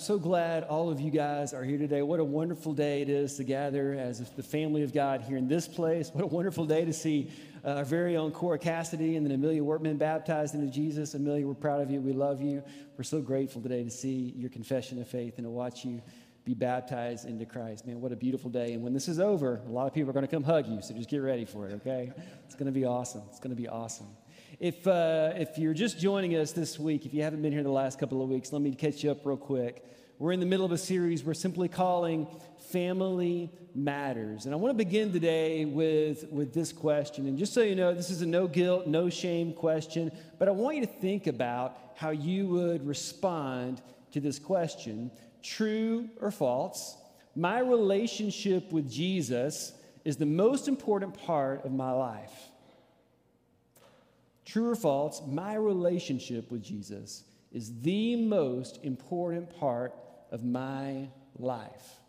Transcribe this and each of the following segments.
so glad all of you guys are here today. What a wonderful day it is to gather as the family of God here in this place. What a wonderful day to see uh, our very own Cora Cassidy and then Amelia Wortman baptized into Jesus. Amelia, we're proud of you. We love you. We're so grateful today to see your confession of faith and to watch you be baptized into Christ. Man, what a beautiful day. And when this is over, a lot of people are going to come hug you, so just get ready for it, okay? It's going to be awesome. It's going to be awesome. If, uh, if you're just joining us this week, if you haven't been here the last couple of weeks, let me catch you up real quick. We're in the middle of a series we're simply calling Family Matters. And I want to begin today with, with this question. And just so you know, this is a no guilt, no shame question, but I want you to think about how you would respond to this question true or false. My relationship with Jesus is the most important part of my life. True or false, my relationship with Jesus is the most important part of my life.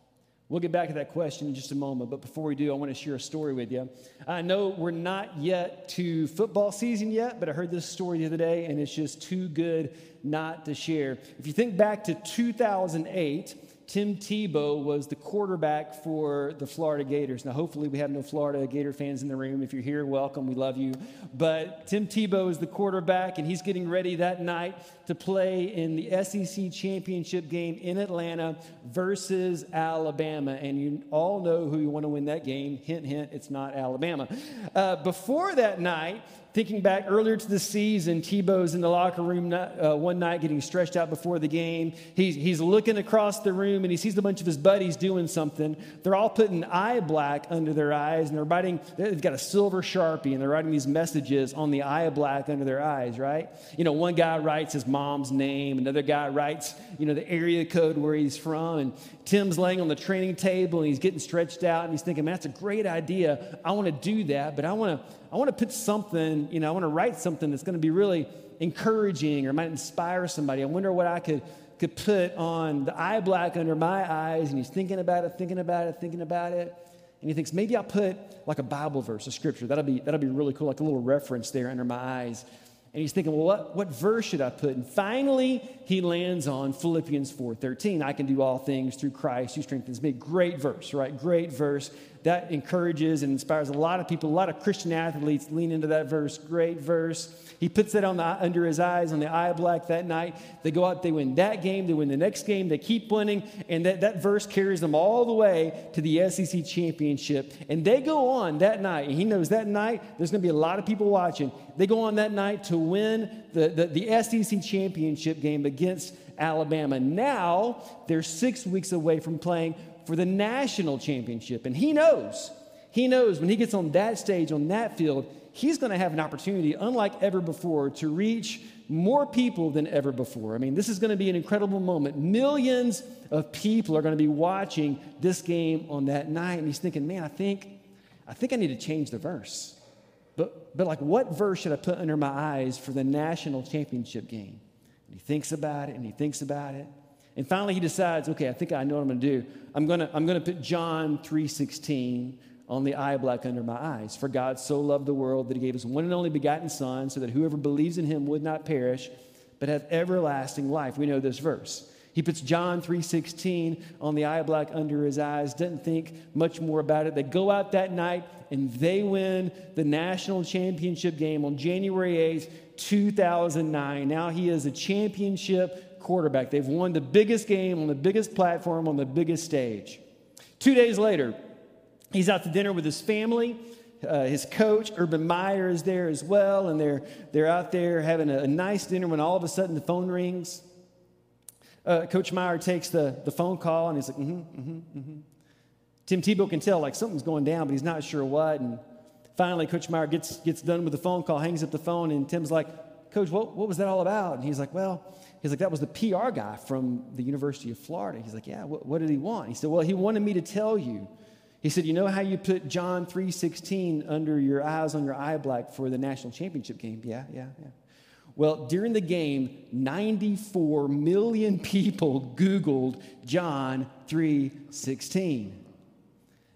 We'll get back to that question in just a moment, but before we do, I want to share a story with you. I know we're not yet to football season yet, but I heard this story the other day and it's just too good not to share. If you think back to 2008, Tim Tebow was the quarterback for the Florida Gators. Now, hopefully, we have no Florida Gator fans in the room. If you're here, welcome. We love you. But Tim Tebow is the quarterback, and he's getting ready that night to play in the SEC championship game in Atlanta versus Alabama. And you all know who you want to win that game. Hint, hint, it's not Alabama. Uh, before that night, thinking back earlier to the season, Tebow's in the locker room uh, one night getting stretched out before the game. He's, he's looking across the room and he sees a bunch of his buddies doing something. They're all putting eye black under their eyes and they're writing, they've got a silver sharpie and they're writing these messages on the eye black under their eyes, right? You know, one guy writes his mom's name, another guy writes, you know, the area code where he's from. And Tim's laying on the training table and he's getting stretched out and he's thinking, man, that's a great idea. I want to do that, but I want to I want to put something, you know, I want to write something that's going to be really encouraging or might inspire somebody. I wonder what I could, could put on the eye black under my eyes. And he's thinking about it, thinking about it, thinking about it. And he thinks, maybe I'll put like a Bible verse, a scripture. That'll be, that'll be really cool, like a little reference there under my eyes. And he's thinking, well, what, what verse should I put? And finally, he lands on Philippians 4.13. I can do all things through Christ who strengthens me. Great verse, right? Great verse that encourages and inspires a lot of people. A lot of Christian athletes lean into that verse. Great verse. He puts that on the, under his eyes on the eye black that night. They go out, they win that game, they win the next game, they keep winning, and that, that verse carries them all the way to the SEC championship. And they go on that night, and he knows that night there's going to be a lot of people watching. They go on that night to win the, the, the SEC championship game against Alabama. Now they're six weeks away from playing for the national championship. And he knows, he knows when he gets on that stage, on that field, he's going to have an opportunity, unlike ever before, to reach more people than ever before. I mean, this is going to be an incredible moment. Millions of people are going to be watching this game on that night. And he's thinking, man, I think, I think I need to change the verse. But, but like, what verse should I put under my eyes for the national championship game? And he thinks about it and he thinks about it. And finally, he decides, okay, I think I know what I'm going to do. I'm going to, I'm going to put John 3.16 on the eye black under my eyes. For God so loved the world that he gave his one and only begotten Son so that whoever believes in him would not perish, but have everlasting life. We know this verse. He puts John 3:16 on the eye black under his eyes, doesn't think much more about it. They go out that night and they win the national championship game on January 8th, 2009. Now he is a championship quarterback. They've won the biggest game on the biggest platform on the biggest stage. Two days later, he's out to dinner with his family. Uh, his coach, Urban Meyer, is there as well, and they're, they're out there having a, a nice dinner when all of a sudden the phone rings. Uh, coach Meyer takes the, the phone call and he's like, mm hmm, mm hmm, mm hmm. Tim Tebow can tell like something's going down, but he's not sure what. And finally, Coach Meyer gets, gets done with the phone call, hangs up the phone, and Tim's like, Coach, what, what was that all about? And he's like, Well, he's like, That was the PR guy from the University of Florida. He's like, Yeah, what, what did he want? He said, Well, he wanted me to tell you. He said, You know how you put John 3.16 under your eyes on your eye black for the national championship game? Yeah, yeah, yeah. Well, during the game, 94 million people Googled John 3.16.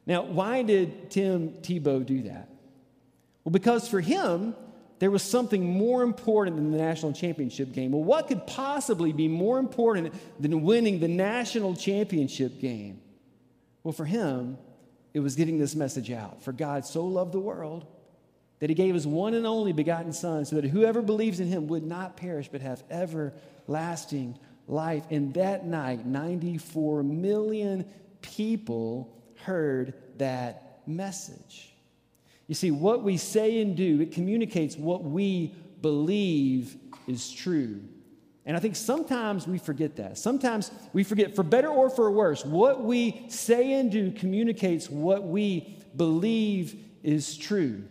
Now, why did Tim Tebow do that? Well, because for him, there was something more important than the national championship game. Well, what could possibly be more important than winning the national championship game? Well, for him, it was getting this message out. For God so loved the world that he gave his one and only begotten Son, so that whoever believes in him would not perish but have everlasting life. And that night, 94 million people heard that message. You see, what we say and do, it communicates what we believe is true. And I think sometimes we forget that. Sometimes we forget, for better or for worse, what we say and do communicates what we believe is true.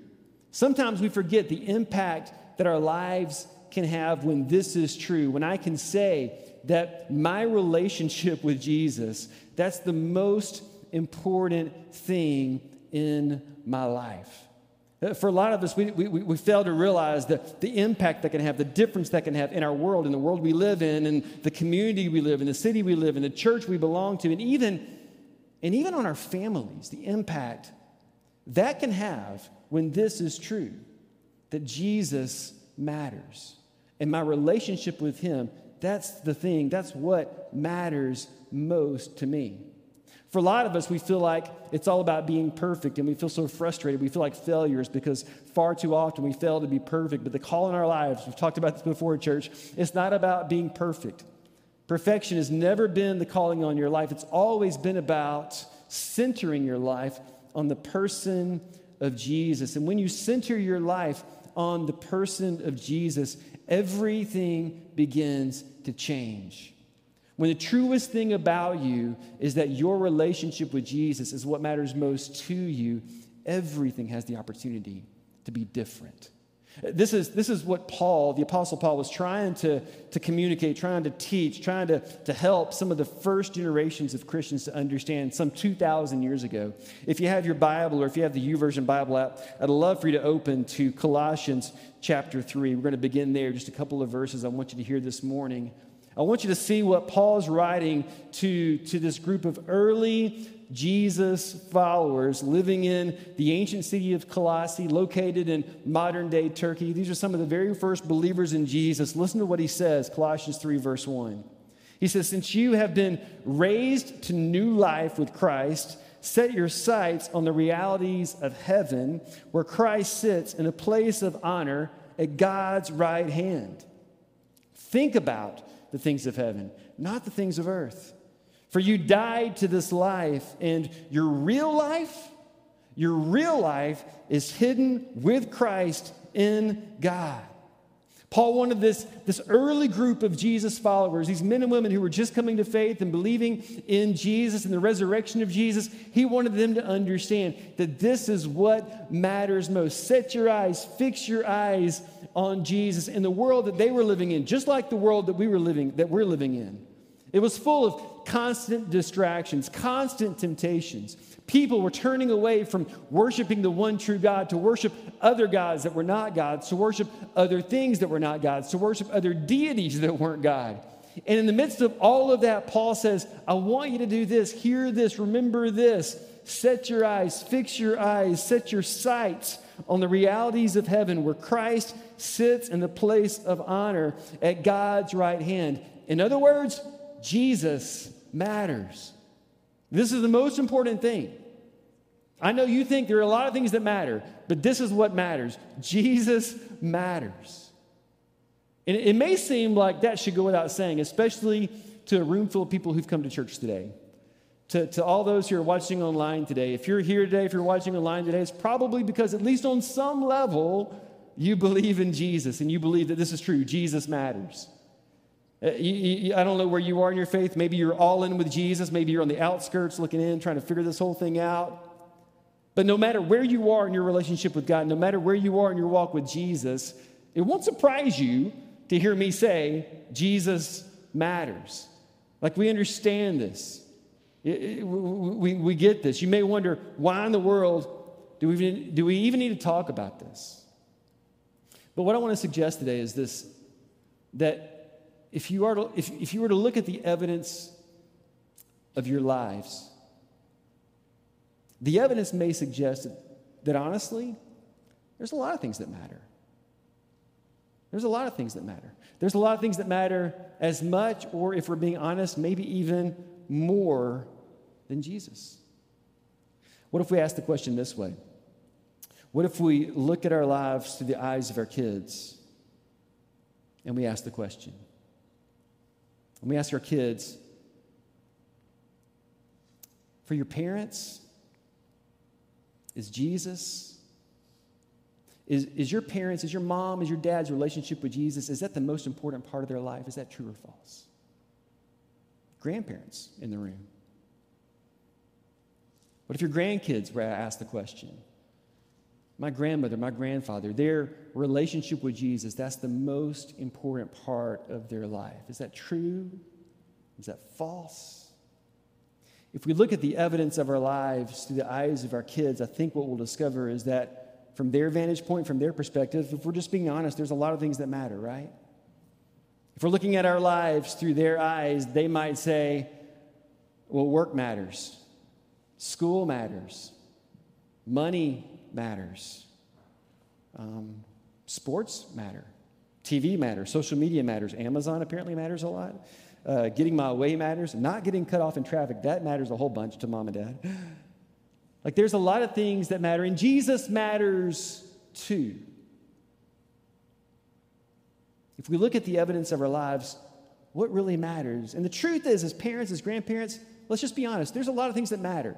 Sometimes we forget the impact that our lives can have when this is true. When I can say that my relationship with Jesus, that's the most important thing in my life. Uh, for a lot of us, we, we, we fail to realize the, the impact that can have, the difference that can have in our world, in the world we live in, in the community we live in, the city we live in, the church we belong to, and even, and even on our families, the impact that can have when this is true that Jesus matters. And my relationship with Him, that's the thing, that's what matters most to me. For a lot of us, we feel like it's all about being perfect, and we feel so frustrated. We feel like failures because far too often we fail to be perfect. But the call in our lives, we've talked about this before, church, it's not about being perfect. Perfection has never been the calling on your life, it's always been about centering your life on the person of Jesus. And when you center your life on the person of Jesus, everything begins to change. When the truest thing about you is that your relationship with Jesus is what matters most to you, everything has the opportunity to be different. This is, this is what Paul, the Apostle Paul, was trying to, to communicate, trying to teach, trying to, to help some of the first generations of Christians to understand some 2,000 years ago. If you have your Bible or if you have the YouVersion Bible app, I'd love for you to open to Colossians chapter 3. We're going to begin there, just a couple of verses I want you to hear this morning. I want you to see what Paul's writing to, to this group of early Jesus followers living in the ancient city of Colossae, located in modern day Turkey. These are some of the very first believers in Jesus. Listen to what he says Colossians 3, verse 1. He says, Since you have been raised to new life with Christ, set your sights on the realities of heaven, where Christ sits in a place of honor at God's right hand. Think about the things of heaven, not the things of earth. For you died to this life, and your real life, your real life is hidden with Christ in God. Paul wanted this, this early group of Jesus followers, these men and women who were just coming to faith and believing in Jesus and the resurrection of Jesus, he wanted them to understand that this is what matters most. Set your eyes, fix your eyes on Jesus in the world that they were living in, just like the world that we were living, that we're living in. It was full of constant distractions, constant temptations. People were turning away from worshiping the one true God to worship other gods that were not gods, to worship other things that were not gods, to worship other deities that weren't God. And in the midst of all of that, Paul says, I want you to do this, hear this, remember this, set your eyes, fix your eyes, set your sights on the realities of heaven where Christ sits in the place of honor at God's right hand. In other words, Jesus matters. This is the most important thing. I know you think there are a lot of things that matter, but this is what matters. Jesus matters. And it may seem like that should go without saying, especially to a room full of people who've come to church today. To, to all those who are watching online today, if you're here today, if you're watching online today, it's probably because, at least on some level, you believe in Jesus and you believe that this is true. Jesus matters. Uh, you, you, I don't know where you are in your faith. Maybe you're all in with Jesus. Maybe you're on the outskirts looking in, trying to figure this whole thing out. But no matter where you are in your relationship with God, no matter where you are in your walk with Jesus, it won't surprise you to hear me say, Jesus matters. Like we understand this. It, it, we, we get this. You may wonder, why in the world do we, even, do we even need to talk about this? But what I want to suggest today is this that if you, are to, if, if you were to look at the evidence of your lives, the evidence may suggest that, that honestly, there's a lot of things that matter. There's a lot of things that matter. There's a lot of things that matter as much, or if we're being honest, maybe even more than Jesus. What if we ask the question this way? What if we look at our lives through the eyes of our kids and we ask the question? And we ask our kids, for your parents, is Jesus, is, is your parents, is your mom, is your dad's relationship with Jesus, is that the most important part of their life? Is that true or false? Grandparents in the room. What if your grandkids were asked the question? My grandmother, my grandfather, their relationship with Jesus, that's the most important part of their life. Is that true? Is that false? If we look at the evidence of our lives through the eyes of our kids, I think what we'll discover is that from their vantage point, from their perspective, if we're just being honest, there's a lot of things that matter, right? If we're looking at our lives through their eyes, they might say, well, work matters, school matters, money matters. Um, sports matter. TV matters. Social media matters. Amazon apparently matters a lot. Uh, getting my way matters. Not getting cut off in traffic, that matters a whole bunch to mom and dad. Like there's a lot of things that matter, and Jesus matters too. If we look at the evidence of our lives, what really matters? And the truth is, as parents, as grandparents, let's just be honest, there's a lot of things that matter.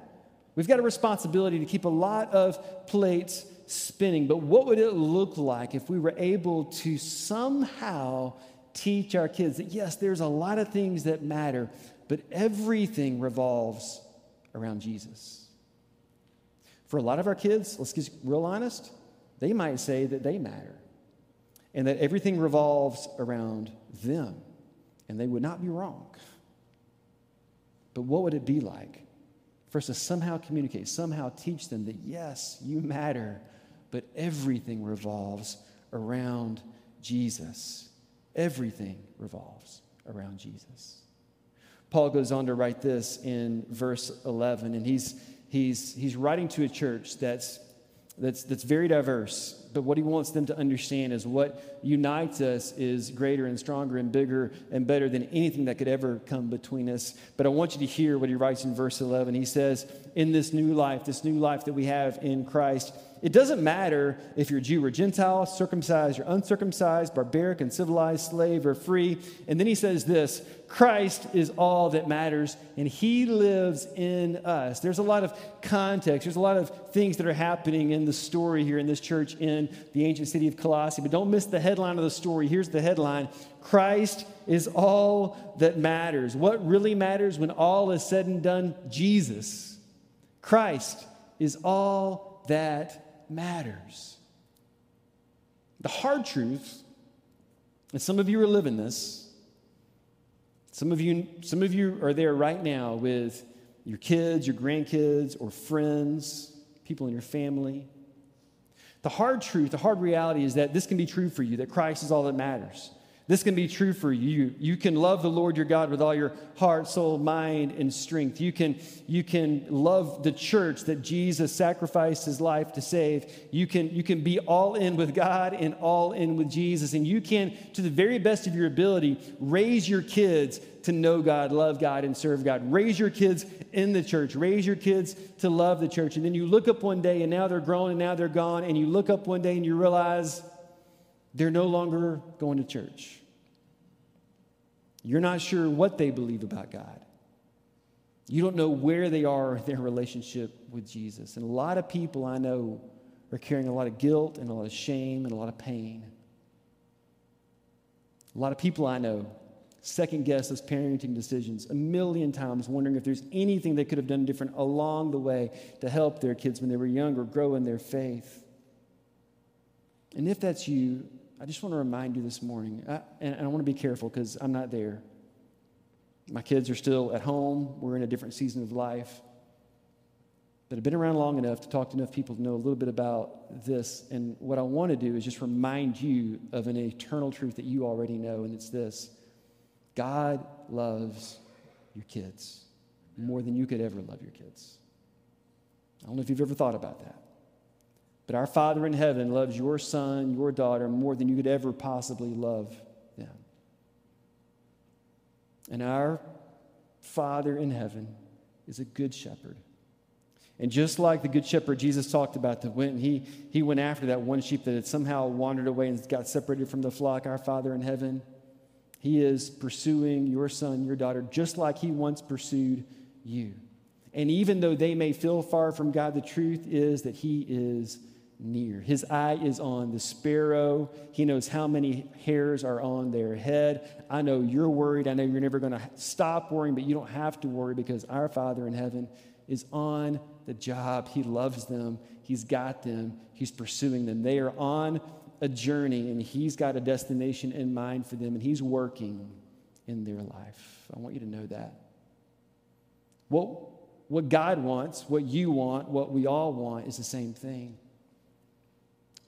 We've got a responsibility to keep a lot of plates spinning, but what would it look like if we were able to somehow teach our kids that yes, there's a lot of things that matter, but everything revolves around Jesus? For a lot of our kids, let's get real honest, they might say that they matter and that everything revolves around them, and they would not be wrong. But what would it be like for us to somehow communicate, somehow teach them that yes, you matter, but everything revolves around Jesus. Everything revolves around Jesus. Paul goes on to write this in verse 11, and he's, he's, he's writing to a church that's, that's, that's very diverse, but what he wants them to understand is what unites us is greater and stronger and bigger and better than anything that could ever come between us. But I want you to hear what he writes in verse 11. He says, In this new life, this new life that we have in Christ, it doesn't matter if you're Jew or Gentile, circumcised or uncircumcised, barbaric and civilized, slave or free. And then he says this Christ is all that matters, and he lives in us. There's a lot of context, there's a lot of things that are happening in the story here in this church in the ancient city of Colossae. But don't miss the headline of the story. Here's the headline Christ is all that matters. What really matters when all is said and done? Jesus. Christ is all that matters. The hard truth, and some of you are living this, some of you, some of you are there right now with your kids, your grandkids, or friends, people in your family. The hard truth, the hard reality is that this can be true for you, that Christ is all that matters. This can be true for you. You can love the Lord your God with all your heart, soul, mind, and strength. You can, you can love the church that Jesus sacrificed his life to save. You can, you can be all in with God and all in with Jesus. And you can, to the very best of your ability, raise your kids to know God, love God, and serve God. Raise your kids in the church. Raise your kids to love the church. And then you look up one day and now they're grown and now they're gone. And you look up one day and you realize, they're no longer going to church. You're not sure what they believe about God. You don't know where they are in their relationship with Jesus. And a lot of people I know are carrying a lot of guilt and a lot of shame and a lot of pain. A lot of people I know second guess those parenting decisions a million times, wondering if there's anything they could have done different along the way to help their kids when they were younger grow in their faith. And if that's you, I just want to remind you this morning, I, and, and I want to be careful because I'm not there. My kids are still at home. We're in a different season of life. But I've been around long enough to talk to enough people to know a little bit about this. And what I want to do is just remind you of an eternal truth that you already know, and it's this God loves your kids more than you could ever love your kids. I don't know if you've ever thought about that. But our Father in heaven loves your son, your daughter, more than you could ever possibly love them. And our Father in heaven is a good shepherd. And just like the good shepherd Jesus talked about that went, he, he went after that one sheep that had somehow wandered away and got separated from the flock, our Father in heaven, he is pursuing your son, your daughter, just like he once pursued you. And even though they may feel far from God, the truth is that he is near. His eye is on the sparrow. He knows how many hairs are on their head. I know you're worried. I know you're never going to stop worrying, but you don't have to worry because our Father in heaven is on the job. He loves them. He's got them. He's pursuing them. They are on a journey and He's got a destination in mind for them and He's working in their life. I want you to know that. What, what God wants, what you want, what we all want is the same thing.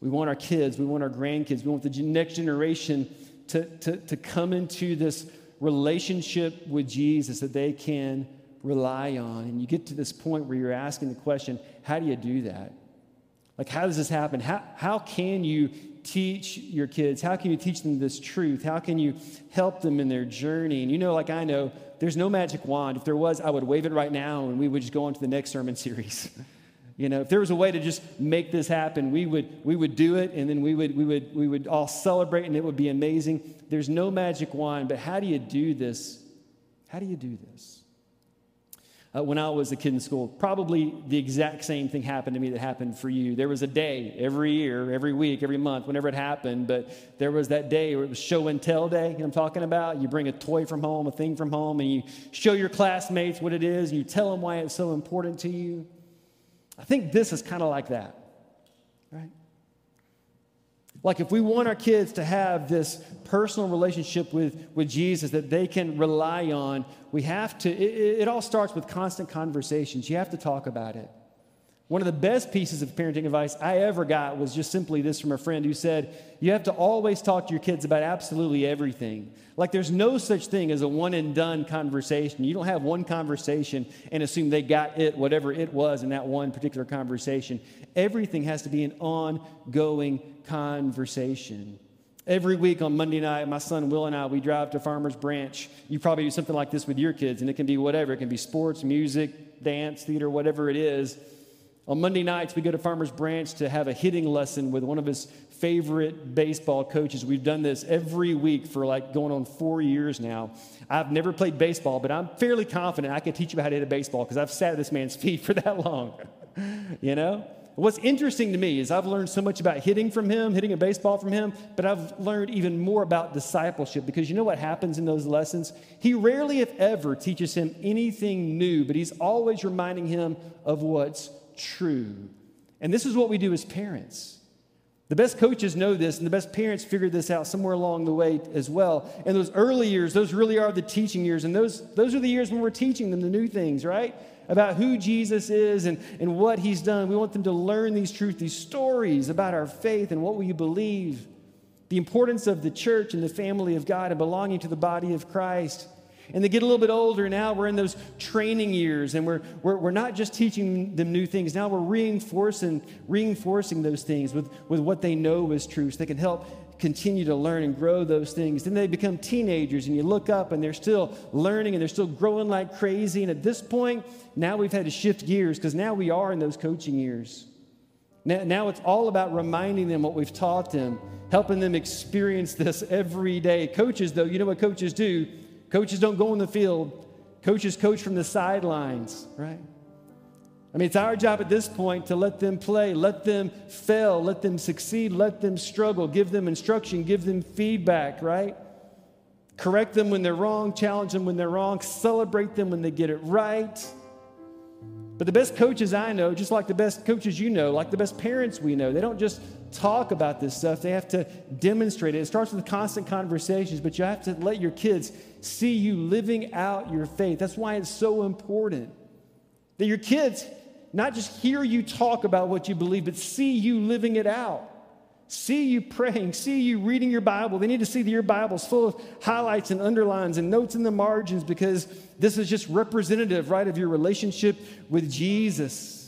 We want our kids, we want our grandkids, we want the next generation to, to, to come into this relationship with Jesus that they can rely on. And you get to this point where you're asking the question how do you do that? Like, how does this happen? How, how can you teach your kids? How can you teach them this truth? How can you help them in their journey? And you know, like I know, there's no magic wand. If there was, I would wave it right now and we would just go on to the next sermon series. You know, if there was a way to just make this happen, we would, we would do it and then we would, we, would, we would all celebrate and it would be amazing. There's no magic wand, but how do you do this? How do you do this? Uh, when I was a kid in school, probably the exact same thing happened to me that happened for you. There was a day every year, every week, every month, whenever it happened, but there was that day where it was show and tell day, you know I'm talking about? You bring a toy from home, a thing from home, and you show your classmates what it is, and you tell them why it's so important to you. I think this is kind of like that, right? Like, if we want our kids to have this personal relationship with, with Jesus that they can rely on, we have to, it, it all starts with constant conversations. You have to talk about it. One of the best pieces of parenting advice I ever got was just simply this from a friend who said, You have to always talk to your kids about absolutely everything. Like there's no such thing as a one and done conversation. You don't have one conversation and assume they got it, whatever it was in that one particular conversation. Everything has to be an ongoing conversation. Every week on Monday night, my son Will and I, we drive to Farmers Branch. You probably do something like this with your kids, and it can be whatever. It can be sports, music, dance, theater, whatever it is. On Monday nights, we go to Farmers Branch to have a hitting lesson with one of his favorite baseball coaches. We've done this every week for like going on four years now. I've never played baseball, but I'm fairly confident I can teach you how to hit a baseball because I've sat at this man's feet for that long. you know? What's interesting to me is I've learned so much about hitting from him, hitting a baseball from him, but I've learned even more about discipleship because you know what happens in those lessons? He rarely, if ever, teaches him anything new, but he's always reminding him of what's true. And this is what we do as parents. The best coaches know this, and the best parents figured this out somewhere along the way as well. And those early years, those really are the teaching years, and those, those are the years when we're teaching them the new things, right? About who Jesus is and, and what he's done. We want them to learn these truths, these stories about our faith and what we believe, the importance of the church and the family of God and belonging to the body of Christ. And they get a little bit older. Now we're in those training years, and we're, we're, we're not just teaching them new things. Now we're reinforcing, reinforcing those things with, with what they know is true so they can help continue to learn and grow those things. Then they become teenagers, and you look up, and they're still learning and they're still growing like crazy. And at this point, now we've had to shift gears because now we are in those coaching years. Now, now it's all about reminding them what we've taught them, helping them experience this every day. Coaches, though, you know what coaches do? Coaches don't go in the field, coaches coach from the sidelines, right? I mean, it's our job at this point to let them play, let them fail, let them succeed, let them struggle, give them instruction, give them feedback, right? Correct them when they're wrong, challenge them when they're wrong, celebrate them when they get it right. But the best coaches I know, just like the best coaches you know, like the best parents we know, they don't just talk about this stuff, they have to demonstrate it. It starts with constant conversations, but you have to let your kids see you living out your faith. That's why it's so important that your kids not just hear you talk about what you believe, but see you living it out. See you praying, see you reading your Bible. They need to see that your Bible's full of highlights and underlines and notes in the margins because this is just representative, right, of your relationship with Jesus.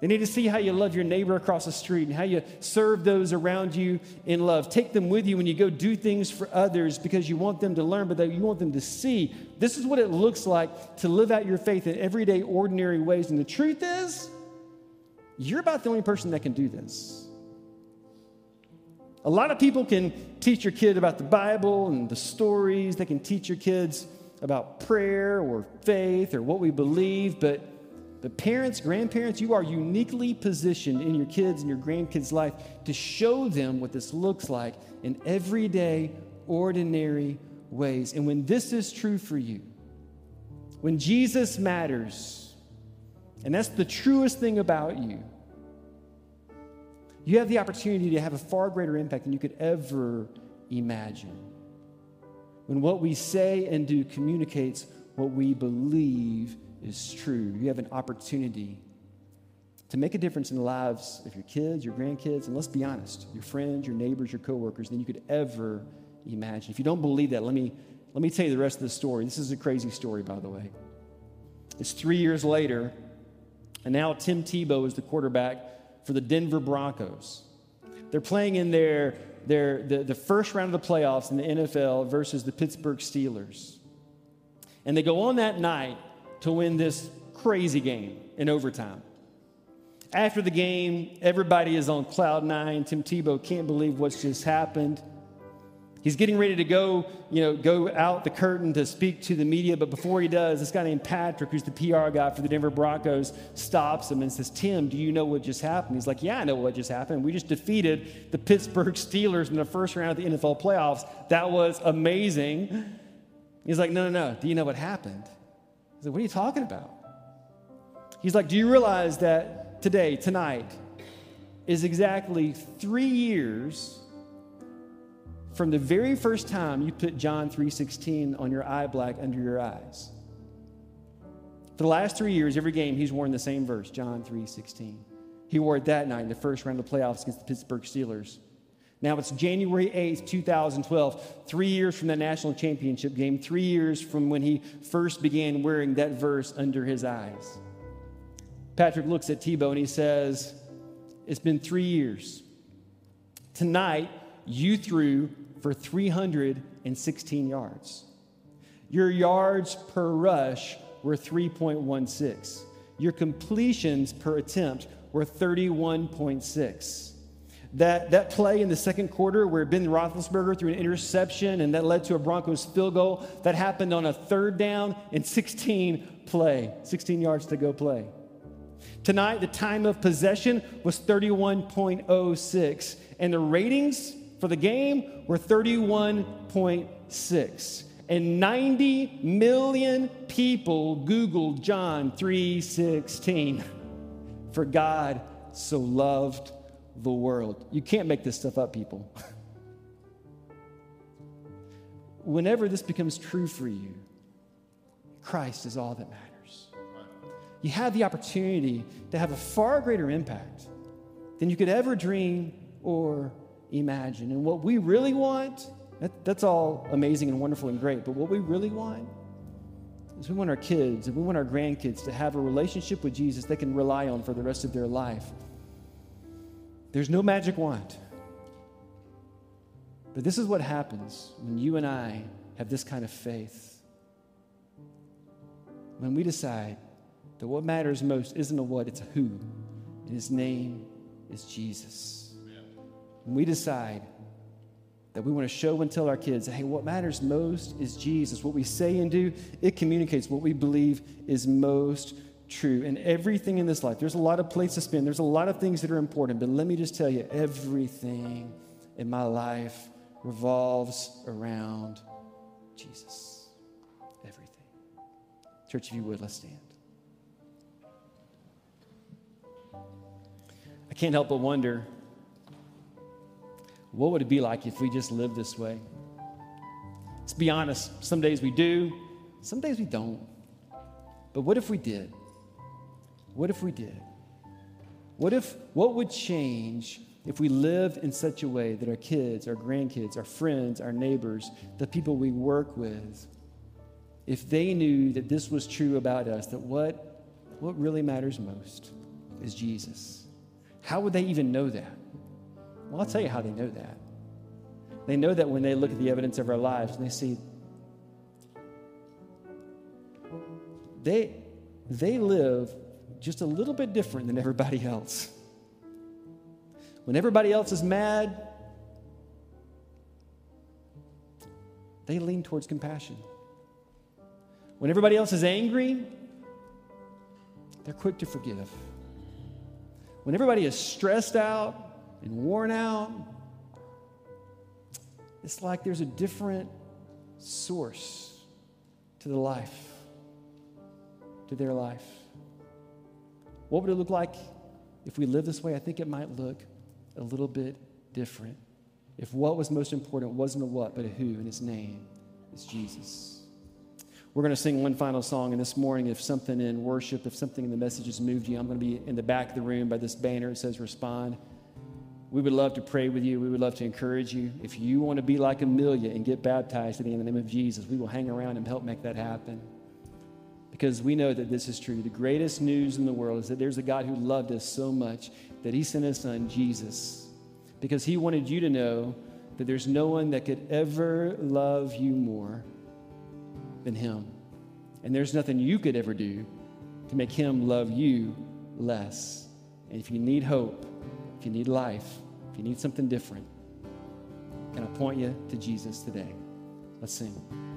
They need to see how you love your neighbor across the street and how you serve those around you in love. Take them with you when you go do things for others because you want them to learn, but you want them to see this is what it looks like to live out your faith in everyday, ordinary ways. And the truth is, you're about the only person that can do this. A lot of people can teach your kid about the Bible and the stories, they can teach your kids about prayer or faith or what we believe, but but parents, grandparents, you are uniquely positioned in your kids and your grandkids' life to show them what this looks like in everyday, ordinary ways. And when this is true for you, when Jesus matters, and that's the truest thing about you, you have the opportunity to have a far greater impact than you could ever imagine. When what we say and do communicates what we believe is true, you have an opportunity to make a difference in the lives of your kids, your grandkids, and let's be honest, your friends, your neighbors, your coworkers than you could ever imagine. If you don't believe that, let me, let me tell you the rest of the story. This is a crazy story, by the way. It's three years later, and now Tim Tebow is the quarterback for the Denver Broncos. They're playing in their, their, the, the first round of the playoffs in the NFL versus the Pittsburgh Steelers. And they go on that night to win this crazy game in overtime. After the game, everybody is on cloud nine. Tim Tebow can't believe what's just happened. He's getting ready to go, you know, go out the curtain to speak to the media, but before he does, this guy named Patrick, who's the PR guy for the Denver Broncos, stops him and says, "Tim, do you know what just happened?" He's like, "Yeah, I know what just happened. We just defeated the Pittsburgh Steelers in the first round of the NFL playoffs. That was amazing." He's like, "No, no, no. Do you know what happened?" I said, What are you talking about? He's like, Do you realize that today, tonight, is exactly three years from the very first time you put John 3:16 on your eye black under your eyes? For the last three years, every game he's worn the same verse, John 3:16. He wore it that night in the first round of the playoffs against the Pittsburgh Steelers. Now it's January 8th, 2012, three years from that national championship game, three years from when he first began wearing that verse under his eyes. Patrick looks at Tebow and he says, It's been three years. Tonight, you threw for 316 yards. Your yards per rush were 3.16. Your completions per attempt were 31.6 that, that play in the second quarter where Ben Roethlisberger threw an interception and that led to a Broncos field goal, that happened on a third down and 16 play, 16 yards to go play. Tonight, the time of possession was 31.06, and the ratings for the game were 31.6. And 90 million people Googled John 3:16. For God so loved the world. You can't make this stuff up, people. Whenever this becomes true for you, Christ is all that matters. You have the opportunity to have a far greater impact than you could ever dream or imagine. And what we really want, that, that's all amazing and wonderful and great, but what we really want is we want our kids and we want our grandkids to have a relationship with Jesus they can rely on for the rest of their life. There's no magic wand. But this is what happens when you and I have this kind of faith. When we decide that what matters most isn't a what, it's a who. And his name is Jesus. When we decide that we want to show and tell our kids, hey, what matters most is Jesus. What we say and do, it communicates what we believe is most true. And everything in this life, there's a lot of places to spin, there's a lot of things that are important, but let me just tell you everything in my life revolves around Jesus. Everything. Church, if you would, let's stand. I can't help but wonder what would it be like if we just lived this way? Let's be honest, some days we do, some days we don't. But what if we did? What if we did? What if what would change if we lived in such a way that our kids, our grandkids, our friends, our neighbors, the people we work with, if they knew that this was true about us, that what what really matters most is Jesus. How would they even know that? Well, I'll tell you how they know that. They know that when they look at the evidence of our lives and they see they, they live just a little bit different than everybody else. When everybody else is mad, they lean towards compassion. When everybody else is angry, they're quick to forgive. When everybody is stressed out and worn out, it's like there's a different source to the life, to their life. What would it look like if we live this way? I think it might look a little bit different. If what was most important wasn't a what, but a who, and his name is Jesus. We're going to sing one final song, and this morning, if something in worship, if something in the message has moved you, I'm going to be in the back of the room by this banner. It says respond. We would love to pray with you. We would love to encourage you. If you want to be like Amelia and get baptized in the name of Jesus, we will hang around and help make that happen. Because we know that this is true. The greatest news in the world is that there's a God who loved us so much that he sent his son, Jesus, because he wanted you to know that there's no one that could ever love you more than him. And there's nothing you could ever do to make him love you less. And if you need hope, if you need life, if you need something different, can I point you to Jesus today? Let's sing.